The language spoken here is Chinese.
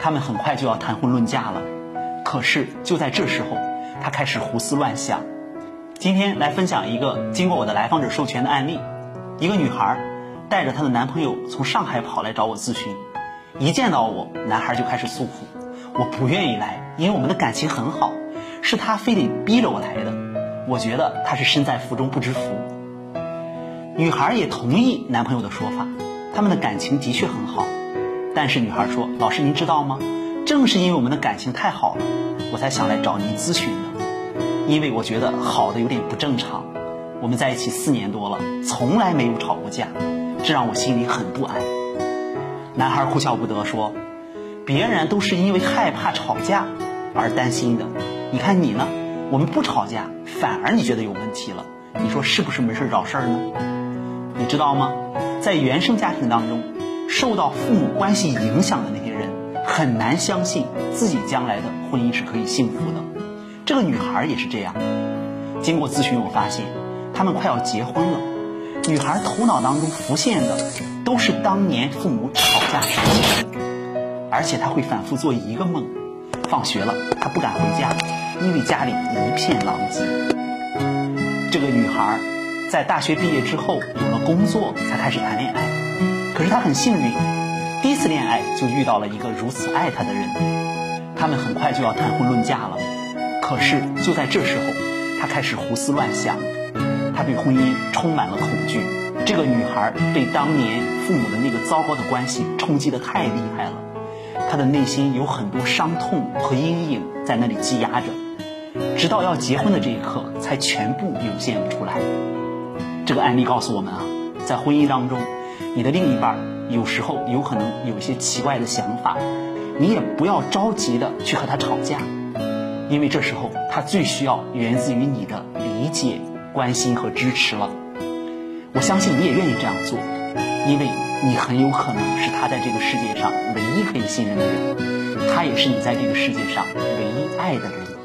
他们很快就要谈婚论嫁了。可是就在这时候，他开始胡思乱想。今天来分享一个经过我的来访者授权的案例：一个女孩带着她的男朋友从上海跑来找我咨询，一见到我，男孩就开始诉苦：“我不愿意来，因为我们的感情很好，是他非得逼着我来的。我觉得他是身在福中不知福。”女孩也同意男朋友的说法，他们的感情的确很好。但是女孩说：“老师，您知道吗？正是因为我们的感情太好了，我才想来找您咨询的。因为我觉得好的有点不正常。我们在一起四年多了，从来没有吵过架，这让我心里很不安。”男孩哭笑不得说：“别人都是因为害怕吵架而担心的，你看你呢？我们不吵架，反而你觉得有问题了。你说是不是没事找事儿呢？你知道吗？在原生家庭当中。”受到父母关系影响的那些人，很难相信自己将来的婚姻是可以幸福的。这个女孩也是这样。经过咨询，我发现他们快要结婚了。女孩头脑当中浮现的都是当年父母吵架时的事，而且她会反复做一个梦：放学了，她不敢回家，因为家里一片狼藉。这个女孩在大学毕业之后有了工作，才开始谈恋爱。可是他很幸运，第一次恋爱就遇到了一个如此爱他的人，他们很快就要谈婚论嫁了。可是就在这时候，他开始胡思乱想，他对婚姻充满了恐惧。这个女孩被当年父母的那个糟糕的关系冲击的太厉害了，她的内心有很多伤痛和阴影在那里积压着，直到要结婚的这一刻，才全部涌现了出来。这个案例告诉我们啊，在婚姻当中。你的另一半有时候有可能有一些奇怪的想法，你也不要着急的去和他吵架，因为这时候他最需要源自于你的理解、关心和支持了。我相信你也愿意这样做，因为你很有可能是他在这个世界上唯一可以信任的人，他也是你在这个世界上唯一爱的人。